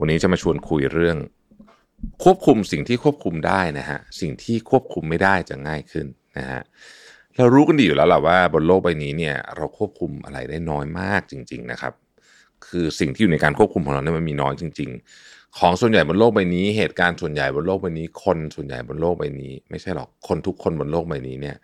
วันนี้จะมาชวนคุยเรื่อง ควบคุมสิ่งที่ควบคุมได้นะฮะสิ่งที่ควบคุมไม่ได้จะง่ายขึ้นนะฮะเรารู้กันดีอยู่แล้วแหละว่าบนโลกใบนี้เนี่ยเราควบคุมอะไรได้น้อยมากจริง ๆนะครับ คือสิ่งที่อยู่ในการควบคุมของเราเนี่ยมันมีน้อยจริง ๆ ของส่วนใหญ่บนโลกใบนี้ เหตุการณ์ส่วนใหญ่บนโลกใบนี้ คนส่วนใหญ่บนโลกใบนี้ ไม่ใช่หรอกคนทุกคนบนโลกใบนี้เนี่ย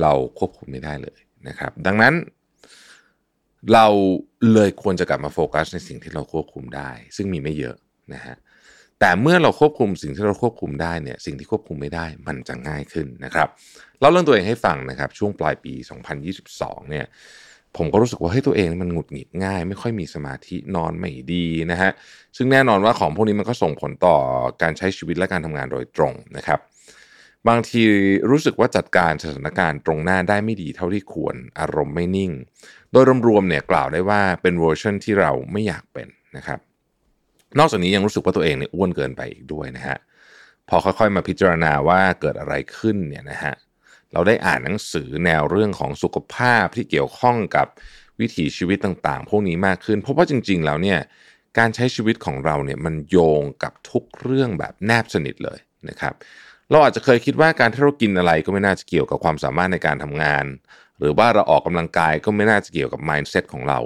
เราควบคุมไม่ได้เลยนะครับ ดังนั้น เราเลยควรจะกลับมาโฟกัสในสิ่งที่เราควบคุมได้ ซึ่งมีไม่เยอะนะฮะแต่เมื่อเราควบคุมสิ่งที่เราควบคุมได้เนี่ยสิ่งที่ควบคุมไม่ได้มันจะง่ายขึ้นนะครับเล่าเรื่องตัวเองให้ฟังนะครับ ช่วงปลายปี 2022 เนี่ยผมก็รู้สึกว่าเฮ้ยตัวเองมันหงุดหงิดง่าย ไม่ค่อยมีสมาธินอนไม่ดีนะฮะซึ่งแน่นอนว่าของพวกนี้มันก็ส่งผลต่อการใช้ชีวิตและการทำงานโดยตรงนะครับ บางทีรู้สึกว่าจัดการสถานการณ์ตรงหน้าได้ไม่ดีเท่าที่ควรอารมณ์ไม่นิ่ง โดยรวมๆเนี่ยกล่าวได้ว่าเป็นเวอร์ชันที่เราไม่อยากเป็นนะครับ นอกจากนี้ยังรู้สึกว่าตัวเองเนี่ยอ้วนเกินไปอีกด้วยนะฮะพอค่อยๆมาพิจารณาว่าเกิดอะไรขึ้นเนี่ยนะฮะเราได้อ่านหนังสือแนวเรื่องของสุขภาพที่เกี่ยวข้องกับวิถีชีวิตต่างๆ พวกนี้มากขึ้น เพราะว่าจริงๆแล้วเนี่ยการใช้ชีวิตของเราเนี่ยมันโยงกับทุกเรื่องแบบแนบสนิทเลยนะครับ เราอาจจะเคยคิดว่าการที่เรากินอะไรก็ไม่น่าจะเกี่ยวกับความสามารถในการทำงาน หรือว่าเราออกกำลังกายก็ไม่น่าจะเกี่ยวกับ mindset ของเรา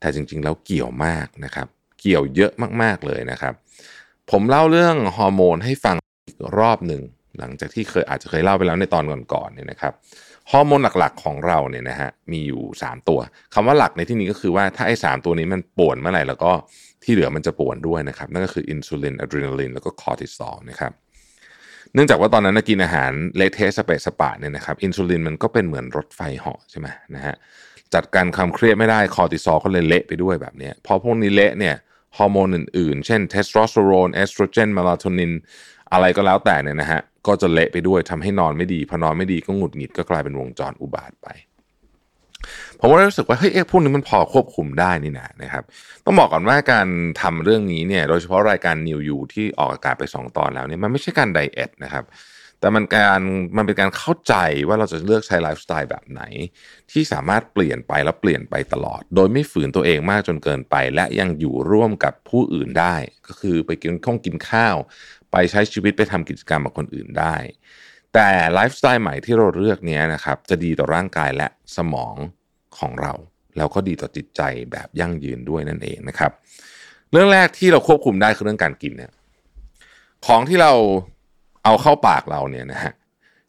แต่จริงๆ แล้วเกี่ยวมากนะครับ เกี่ยวเยอะมากๆเลยนะครับ ผมเล่าเรื่องฮอร์โมนให้ฟังอีกรอบหนึ่งหลังจากที่เคยอาจจะเคยเล่าไปแล้วในตอนก่อนๆเนี่ยนะครับฮอร์โมนหลักๆของเราเนี่ยนะฮะมีอยู่ 3 ตัวคำว่าหลักในที่นี้ก็คือว่าถ้าไอ้สตัวนี้มันป่วนเมื่อไหร่แล้วก็ที่เหลือมันจะป่วนด้วยนะครับนั่นก็คืออินซูลินอะดรีนาลินแล้วก็คอร์ติซอลนะครับ เนื่องจากว่าตอนนั้นกินอาหารเละเทะเปะปะเนี่ยนะครับอินซูลินมันก็เป็นเหมือนรถไฟเหาะใช่ไหมนะฮะจัดการความเครียดไม่ได้คอร์ติซอลก็เลยเละไปด้วยแบบนี้พอพวกนี้เละเนี่ยฮอร์โมนอื่นๆ เช่นเทสโทสเตอโรนเอสโตรเจนเมลาโทนิน อะไรก็แล้วแต่เนี่ยนะฮะก็จะเละไปด้วยทำให้นอนไม่ดีพอนอนไม่ดีก็หงุดหงิดก็กลายเป็นวงจรอุบาทว์ไป ผมว่ารู้สึกว่าเฮ้ยพวกนี้มันพอควบคุมได้นี่นะนะครับต้องบอกก่อนว่าการทำเรื่องนี้เนี่ยโดยเฉพาะรายการนิวยูที่ออกอากาศไป 2 ตอนแล้วเนี่ยมันไม่ใช่การไดเอทนะครับแต่มันการมันเป็นการเข้าใจว่าเราจะเลือกใช้ไลฟ์สไตล์แบบไหน ที่สามารถเปลี่ยนไปแล้วเปลี่ยนไปตลอด โดยไม่ฝืนตัวเองมากจนเกินไป และยังอยู่ร่วมกับผู้อื่นได้ ก็คือไปกินข้องกินข้าว ไปใช้ชีวิตไปทำกิจกรรมกับคนอื่นได้ แต่ไลฟ์สไตล์ใหม่ที่เราเลือกเนี้ยนะครับจะดีต่อร่างกายและสมองของเรา แล้วก็ดีต่อจิตใจแบบยั่งยืนด้วยนั่นเองนะครับ เรื่องแรกที่เราควบคุมได้คือเรื่องการกินเนี่ยของที่เราเอาเข้าปากเราเนี่ยนะฮะ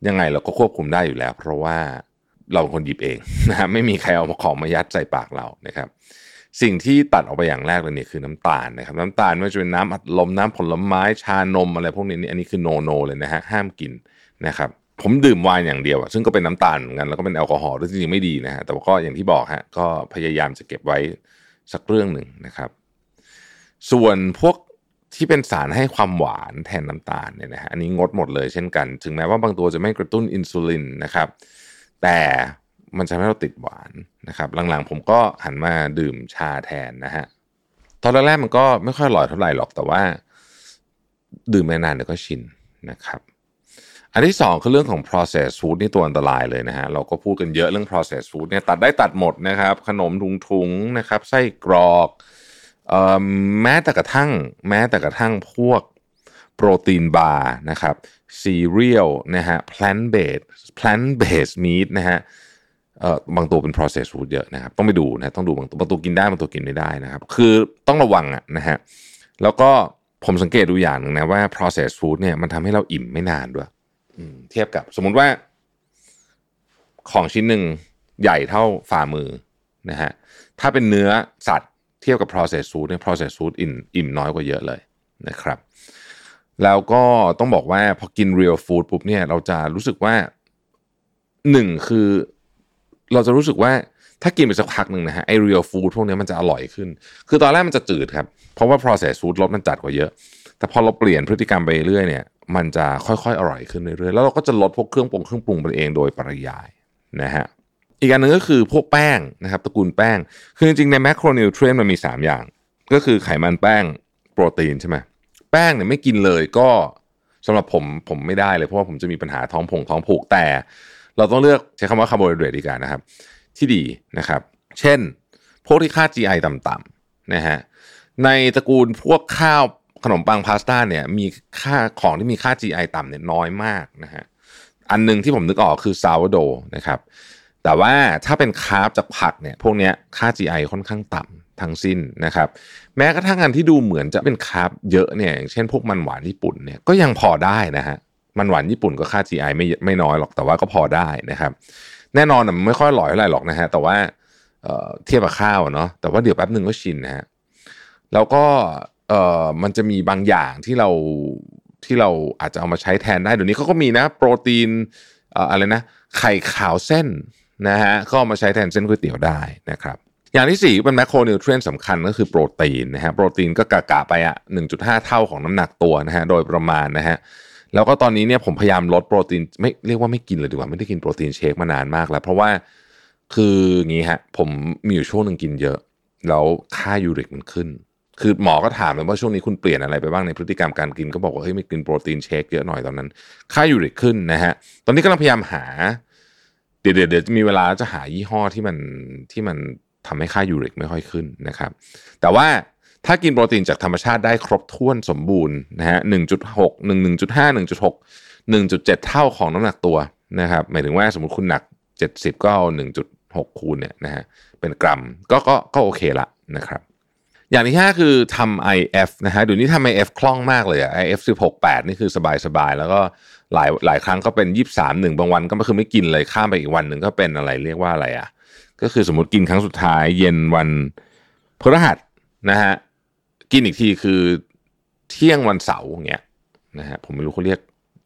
ยังไงเราก็ควบคุมได้อยู่แล้ว เพราะว่าเราคนหยิบเองนะฮะไม่มีใครเอาของมายัดใส่ปากเรานะครับ สิ่งที่ตัดออกไปอย่างแรกเลยเนี่ยคือน้ำตาลนะครับ น้ำตาลไม่ว่าจะเป็นน้ำอัดลมน้ำผลไม้ชานมอะไรพวกนี้นี่อันนี้คือโนโนเลยนะฮะห้ามกิน นะครับผมดื่มไวน์อย่างเดียวอะซึ่งก็เป็นน้ำตาลเหมือนกันแล้วก็เป็นแอลกอฮอล์ด้วยจริงๆไม่ดีนะฮะแต่ว่าก็อย่างที่บอกฮะก็พยายามจะเก็บไว้สักเรื่องหนึ่งนะครับ ส่วนพวกที่เป็นสารให้ความหวานแทนน้ำตาลเนี่ยนะฮะอันนี้งดหมดเลยเช่นกัน ถึงแม้ว่าบางตัวจะไม่กระตุ้นอินซูลินนะครับ แต่มันจะให้เราติดหวานนะครับ หลังๆผมก็หันมาดื่มชาแทนนะฮะตอนแรกๆมันก็ไม่ค่อยอร่อยเท่าไหร่หรอกแต่ว่า ดื่มไปนานเดี๋ยวก็ชินนะครับ อันที่สองคือเรื่องของ processed food นี่ตัวอันตรายเลยนะฮะเราก็พูดกันเยอะเรื่อง processed food เนี่ยตัดได้ตัดหมดนะครับ ขนมถุงๆนะครับไส้กรอกแม้แต่กระทั่ง แม้แต่กระทั่งพวกโปรตีนบาร์นะครับซีเรียลนะฮะ plant based plant based meat นะฮะเอ่อบางตัวเป็น processed food เยอะนะครับ ต้องไปดูนะต้องดูบางตัวบางตัวกินได้บางตัวกินไม่ได้นะครับ คือต้องระวังอะนะฮะแล้วก็ผมสังเกตดูอย่างหนึ่งนะว่า processed food เนี่ยมันทำให้เราอิ่มไม่นานด้วย เทียบกับสมมุติว่า ของชิ้นหนึ่งใหญ่เท่าฝ่ามือนะฮะถ้าเป็นเนื้อสัตว์เทียบกับ processed food เนี่ย processed food อิ่มอิ่มน้อยกว่าเยอะเลยนะครับ แล้วก็ต้องบอกว่าพอกิน real food ปุ๊บเนี่ยเราจะรู้สึกว่าหนึ่งคือเราจะรู้สึกว่าถ้ากินไปสักพักหนึ่งนะฮะไอเรียลฟู้ดพวกนี้มันจะอร่อยขึ้น คือตอนแรกมันจะจืดครับ เพราะว่า processed food รสมันจัดกว่าเยอะ แต่พอเราเปลี่ยนพฤติกรรมไปเรื่อยเนี่ย มันจะค่อยๆ อร่อยขึ้นเรื่อยๆ แล้วเราก็จะลดพวกเครื่องปรุงเครื่องปรุงไปเองโดยปริยายนะฮะ อีกอันหนึ่งก็คือพวกแป้งนะครับตระกูลแป้ง คือจริงๆ ในแมคโครนิวเทรนมันมี 3 อย่าง ก็คือไขมันแป้งโปรตีนใช่ไหมแป้งเนี่ยไม่กินเลยก็สำหรับผมผมไม่ได้เลยเพราะว่าผมจะมีปัญหาท้องผงท้องผูกแต่ เราต้องเลือกใช้คำว่าคาร์โบไฮเดรตดีกว่านะครับ ที่ดีนะครับ เช่น พวกที่ค่า GI ต่ำๆนะฮะในตระกูลพวกข้าว ขนมปังพาสต้าเนี่ยมีค่าของที่มีค่า GI ต่ำเนี่ยน้อยมากนะฮะอันหนึ่งที่ผมนึกออกคือ sourdough นะครับแต่ว่าถ้าเป็น carb จากผักเนี่ยพวกเนี้ยค่า GI ค่อนข้างต่ำทั้งสิ้นนะครับแม้กระทั่งอันที่ดูเหมือนจะเป็น carb เยอะเนี่ยอย่างเช่นพวกมันหวานญี่ปุ่นเนี่ยก็ยังพอได้นะฮะมันหวานญี่ปุ่นก็ค่า GI ไม่ไม่น้อยหรอกแต่ว่าก็พอได้นะครับ แน่นอนอะมันไม่ค่อยอร่อยเท่าไหร่หรอกนะฮะแต่ว่าเเทียบกับข้าวเนาะแต่ว่าเดี๋ยวแป๊บหนึ่งก็ชินนะฮะแล้วก็ เอ่อมันจะมีบางอย่างที่เราที่เราอาจจะเอามาใช้แทนได้เดี๋ยวนี้เขาก็มีนะ โปรตีนเอ่ออะไรนะไข่ขาวเส้นนะฮะก็เอามาใช้แทนเส้นก๋วยเตี๋ยวได้นะครับ อย่างที่สี่เป็นแมคโครนิวทรีนสำคัญก็คือโปรตีนนะฮะโปรตีนก็กะกะไปอะ1.5 เท่าของน้ำหนักตัวนะฮะโดยประมาณนะฮะแล้วก็ตอนนี้เนี่ยผมพยายามลดโปรตีนไม่เรียกว่าไม่กินเลยดีกว่าไม่ได้กินโปรตีนเชคมานานมากแล้ว เพราะว่าคืออย่างงี้ฮะผมมีอยู่ช่วงหนึ่งกินเยอะ แล้วค่ายูริกมันขึ้น คือหมอก็ถามเลยว่าช่วงนี้คุณเปลี่ยนอะไรไปบ้างในพฤติกรรมการกินก็บอกว่าเฮ้ยไม่กินโปรตีนเชคเยอะหน่อยตอนนั้น ค่ายูริกขึ้นนะฮะ ตอนนี้กำลังพยายามหา เดี๋ยวเดี๋ยวมีเวลาจะหายี่ห้อที่มันที่มันทำให้ค่ายูริกไม่ค่อยขึ้นนะครับ แต่ว่าถ้ากินโปรตีนจากธรรมชาติได้ครบถ้วนสมบูรณ์นะฮะหนึ่งจุดหกหนึ่งหนึ่งจุดห้าหนึ่งจุดหกหนึ่งจุดเจ็ดเท่าของน้ำหนักตัวนะครับ หมายถึงว่าสมมติคุณหนักเจ็ดสิบก็เอาหนึ่งจุดหกคูณเนี่ยนะฮะเป็นกรัมก็ก็ก็โอเคละนะครับ อย่างที่ห้าคือทำ IF นะฮะเดี๋ยวนี้ทำ IF คล่องมากเลยอะ IF 16 8 นี่คือสบายๆ แล้วก็หลายหลายครั้งก็เป็น 23หนึ่งบางวันก็คือไม่กินเลยข้ามไปอีกวันหนึ่งก็เป็นอะไรเรียกว่าอะไรอะก็คือสมมติกินครั้งสุดท้ายเย็นวันพฤหัสนะฮะกินอีกทีคือเที่ยงวันเสาร์อย่างเงี้ยนะฮะผมไม่รู้เขาเรียก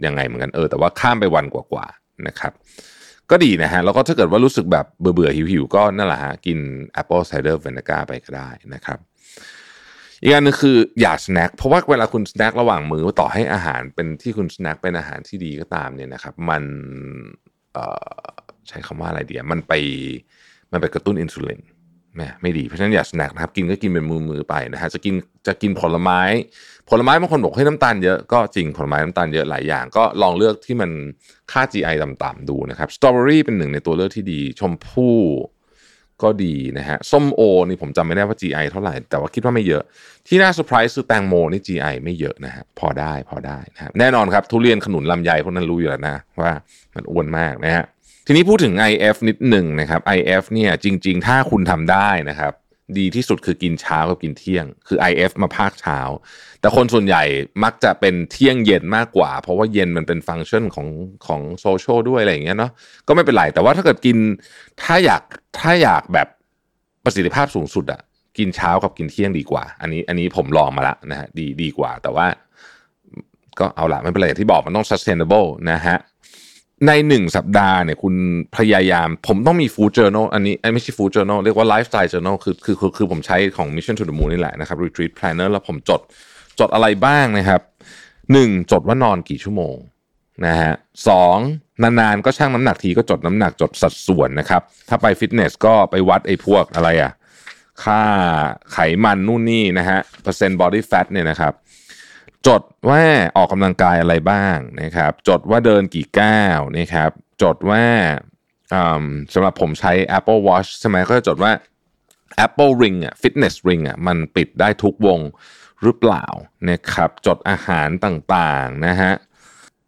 ยังไงเหมือนกันเออแต่ว่าข้ามไปวันกว่าๆนะครับ ก็ดีนะฮะแล้วก็ถ้าเกิดว่ารู้สึกแบบเบื่อๆหิวๆก็นั่นแหละฮะกิน Apple Cider Vinegar ไปก็ได้นะครับ อีกอันหนึ่งคืออย่า snack เพราะว่าเวลาคุณ snack ระหว่างมื้อต่อให้อาหารเป็นที่คุณ snack เป็นอาหารที่ดีก็ตามเนี่ยนะครับ มันใช้คำว่าอะไรดีอะมันไปมันไปกระตุ้นอินซูลินแหมไม่ดีเพราะฉะนั้นอย่า snack นะครับกินก็กินเป็นมื้อมื้อไปนะฮะจะกินจะกินผลไม้ ผลไม้บางคนบอกให้น้ำตาลเยอะก็จริงผลไม้น้ำตาลเยอะหลายอย่าง ก็ลองเลือกที่มันค่า GI ต่ำๆดูนะครับสตรอเบอรี่เป็นหนึ่งในตัวเลือกที่ดี ชมพู่ ก็ดีนะฮะส้มโอนี่ผมจำไม่ได้ว่า GI เท่าไหร่ แต่ว่าคิดว่าไม่เยอะ ที่น่าเซอร์ไพรส์คือแตงโมนี่ GI ไม่เยอะนะฮะพอได้พอได้นะฮะแน่นอนครับ ทุเรียนขนุนลำไยพวกนั้นรู้อยู่แล้วนะ ว่ามันอ้วนมากนะฮะทีนี้พูดถึง IF นิดหนึ่งนะครับ IF เนี่ยจริง ๆ ถ้าคุณทำได้นะครับ ดีที่สุดคือกินเช้ากับกินเที่ยง คือ IF มาภาคเช้า แต่คนส่วนใหญ่มักจะเป็นเที่ยงเย็นมากกว่า เพราะว่าเย็นมันเป็นฟังก์ชันของของโซเชียลด้วยอะไรอย่างเงี้ยเนาะก็ไม่เป็นไร แต่ว่าถ้าเกิดกินถ้าอยากถ้าอยากแบบประสิทธิภาพสูงสุดอะกินเช้ากับกินเที่ยงดีกว่า อันนี้อันนี้ผมลองมาละนะฮะดีดีกว่า แต่ว่า ก็เอาละไม่เป็นไรอย่างที่บอกมันต้อง sustainable นะฮะ ในหนึ่งสัปดาห์เนี่ยคุณพยายาม ผมต้องมี food journal อันนี้ไม่ใช่ food journal เรียกว่า lifestyle journal คือคือคือคือผมใช้ของ mission to the moon นี่แหละนะครับ retreat planner แล้วผมจดจดอะไรบ้างนะครับหนึ่งจดว่านอนกี่ชั่วโมงนะฮะสองนานๆก็ช่างน้ำหนักทีก็จดน้ำหนักจดสัดส่วนนะครับ ถ้าไปฟิตเนสก็ไปวัดไอ้พวกอะไรอะค่าไขมันนู่นนี่นะฮะเปอร์เซ็นต์ body fat เนี่ยนะครับ จดว่าออกกำลังกายอะไรบ้างนะครับ จดว่าเดินกี่ก้าวนะครับ จดว่าอืมสำหรับผมใช้ Apple Watch ใช่ไหมก็จะจดว่า Apple Ring อะ Fitness Ring อะมันปิดได้ทุกวงหรือเปล่านะครับ จดอาหารต่างๆนะฮะ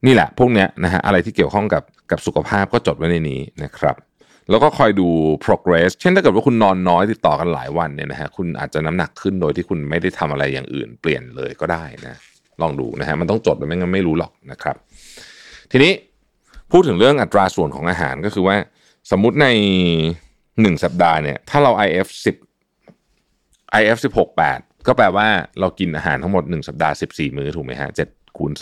นี่แหละพวกเนี้ยนะฮะอะไรที่เกี่ยวข้องกับกับสุขภาพก็จดไว้ในนี้นะครับ แล้วก็คอยดู progress เช่นถ้าเกิดว่าคุณนอนน้อยติดต่อกันหลายวันเนี่ยนะฮะคุณอาจจะน้ำหนักขึ้นโดยที่คุณไม่ได้ทำอะไรอย่างอื่นเปลี่ยนเลยก็ได้นะ ลองดูนะฮะมันต้องจดไปไม่งั้นไม่รู้หรอกนะครับ ทีนี้พูดถึงเรื่องอัตราส่วนของอาหารก็คือว่า สมมุติในหนึ่งสัปดาห์เนี่ยถ้าเรา IF 10 IF 16 8 ก็แปลว่าเรากินอาหารทั้งหมด 1 สัปดาห์ 14 มื้อถูกไหมฮะ7คูณ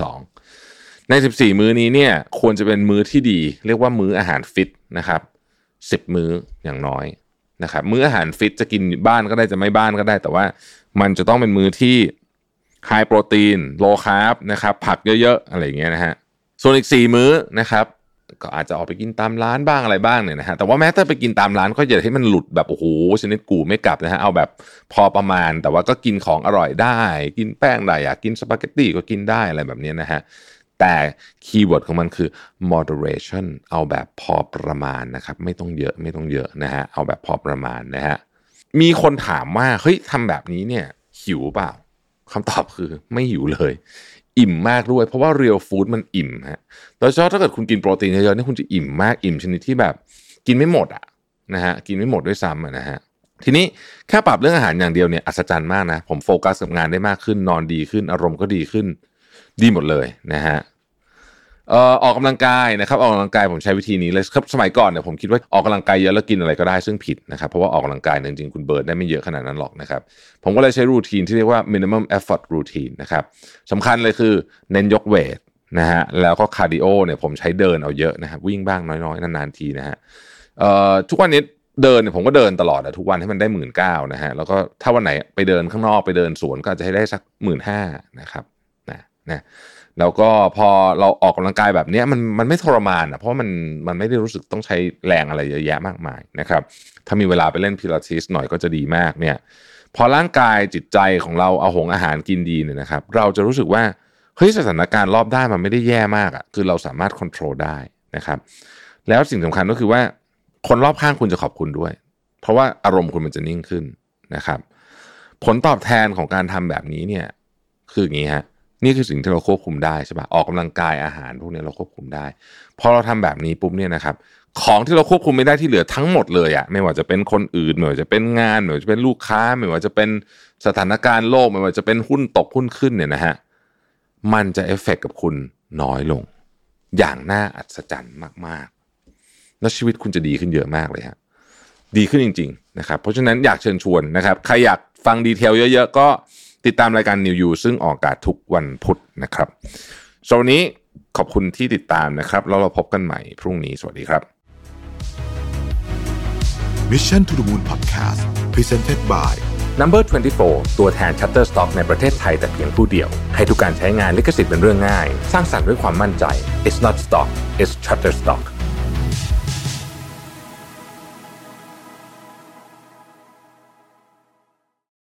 2ใน 14 มื้อนี้เนี่ยควรจะเป็นมื้อที่ดี เรียกว่ามื้ออาหารฟิตนะครับ10 มื้ออย่างน้อยนะครับมื้ออาหารฟิตจะกินบ้านก็ได้จะไม่บ้านก็ได้ แต่ว่ามันจะต้องเป็นมื้อที่ high protein low carb นะครับผักเยอะๆ อะไรอย่างเงี้ยนะฮะส่วนอีก 4 มื้อนะครับก็อาจจะออกไปกินตามร้านบ้างอะไรบ้างเนี่ยนะฮะแต่ว่าแม้แต่ไปกินตามร้านก็อย่าให้มันหลุดแบบโอ้โหชนิดกู่ไม่กลับนะฮะเอาแบบพอประมาณ แต่ว่าก็กินของอร่อยได้ กินแป้งได้อยากกินสปาเกตตี้ก็กินได้อะไรแบบนี้นะฮะแต่ keyword ของมันคือ moderation เอาแบบพอประมาณนะครับไม่ต้องเยอะไม่ต้องเยอะนะฮะเอาแบบพอประมาณนะฮะมีคนถามว่าเฮ้ยทำแบบนี้เนี่ยหิวเปล่า คำตอบคือไม่หิวเลย อิ่มมากด้วย เพราะว่า real food มันอิ่มฮะโดยเฉพาะถ้าเกิดคุณกินโปรตีนเยอะๆนี่คุณจะอิ่มมากอิ่มชนิดที่แบบ กินไม่หมดอะนะฮะกินไม่หมดด้วยซ้ำอะนะฮะทีนี้แค่ปรับเรื่องอาหารอย่างเดียวเนี่ยอัศจรรย์มากนะ ผมโฟกัสกับงานได้มากขึ้น นอนดีขึ้นอารมณ์ก็ดีขึ้น ดีหมดเลยนะฮะ เอ่อออกกำลังกายนะครับออกกำลังกายผมใช้วิธีนี้เลยครับสมัยก่อนเนี่ยผมคิดว่าออกกำลังกายเยอะแล้วกินอะไรก็ได้ซึ่งผิดนะครับเพราะว่าออกกำลังกายจริงๆคุณ burn ได้ไม่เยอะขนาดนั้นหรอกนะครับผมก็เลยใช้ routine ที่เรียกว่า minimum effort routine นะครับสำคัญเลยคือเน้นยก weight นะฮะแล้วก็ cardio เนี่ยผมใช้เดินเอาเยอะนะครับวิ่งบ้างน้อยๆนานๆทีนะฮะเอ่อทุกวันนี้เดินเนี่ยผมก็เดินตลอดอะทุกวันให้มันได้หมื่นก้าวนะฮะแล้วก็ถ้าวันไหนไปเดินข้างนอกไปเดินสวนก็อาจจะให้ได้สักหมื่นห้านะครับนะนะ แล้วก็พอเราออกกำลังกายแบบนี้มันมันไม่ทรมานอะเพราะมันมันไม่ได้รู้สึกต้องใช้แรงอะไรเยอะแยะมากมายนะครับ ถ้ามีเวลาไปเล่นพิลาทิสหน่อยก็จะดีมากเนี่ย พอร่างกายจิตใจของเราเอาหงอาหารกินดีเนี่ยนะครับ เราจะรู้สึกว่าเฮ้ยสถานการณ์รอบด้านมันไม่ได้แย่มากอะคือเราสามารถควบคุมได้นะครับ แล้วสิ่งสำคัญก็คือว่า คนรอบข้างคุณจะขอบคุณด้วย เพราะว่าอารมณ์คุณมันจะนิ่งขึ้นนะครับ ผลตอบแทนของการทำแบบนี้เนี่ย คืออย่างนี้ฮะ นี่คือสิ่งที่เราควบคุมได้ใช่ปะออกกำลังกายอาหารพวกนี้เราควบคุมได้ พอเราทำแบบนี้ปุ๊บเนี่ยนะครับ ของที่เราควบคุมไม่ได้ที่เหลือทั้งหมดเลยอะไม่ว่าจะเป็นคนอื่นไม่ว่าจะเป็นงานไม่ว่าจะเป็นลูกค้า ไม่ว่าจะเป็นสถานการณ์โลกไม่ว่าจะเป็นหุ้นตกหุ้นขึ้นเนี่ยนะฮะมันจะเอฟเฟกกับคุณน้อยลง อย่างน่าอัศจรรย์มากๆ แล้วชีวิตคุณจะดีขึ้นเยอะมากเลยฮะดีขึ้นจริง ๆ นะครับ เพราะฉะนั้นอยากเชิญชวนนะครับใครอยากฟังดีเทลเยอะ ๆ ก็ ติดตามรายการ New You ซึ่งออกอากาศทุกวันพุธนะครับสำหรับวันนี้ขอบคุณที่ติดตามนะครับ แล้วเราพบกันใหม่พรุ่งนี้ สวัสดีครับ Mission to the Moon Podcast Presented by Number 24 ตัวแทน Shutterstock ในประเทศไทยแต่เพียงผู้เดียว ให้ทุกการใช้งานลิขสิทธิ์เป็นเรื่องง่าย สร้างสรรค์ด้วยความมั่นใจ It's not stock it's Shutterstock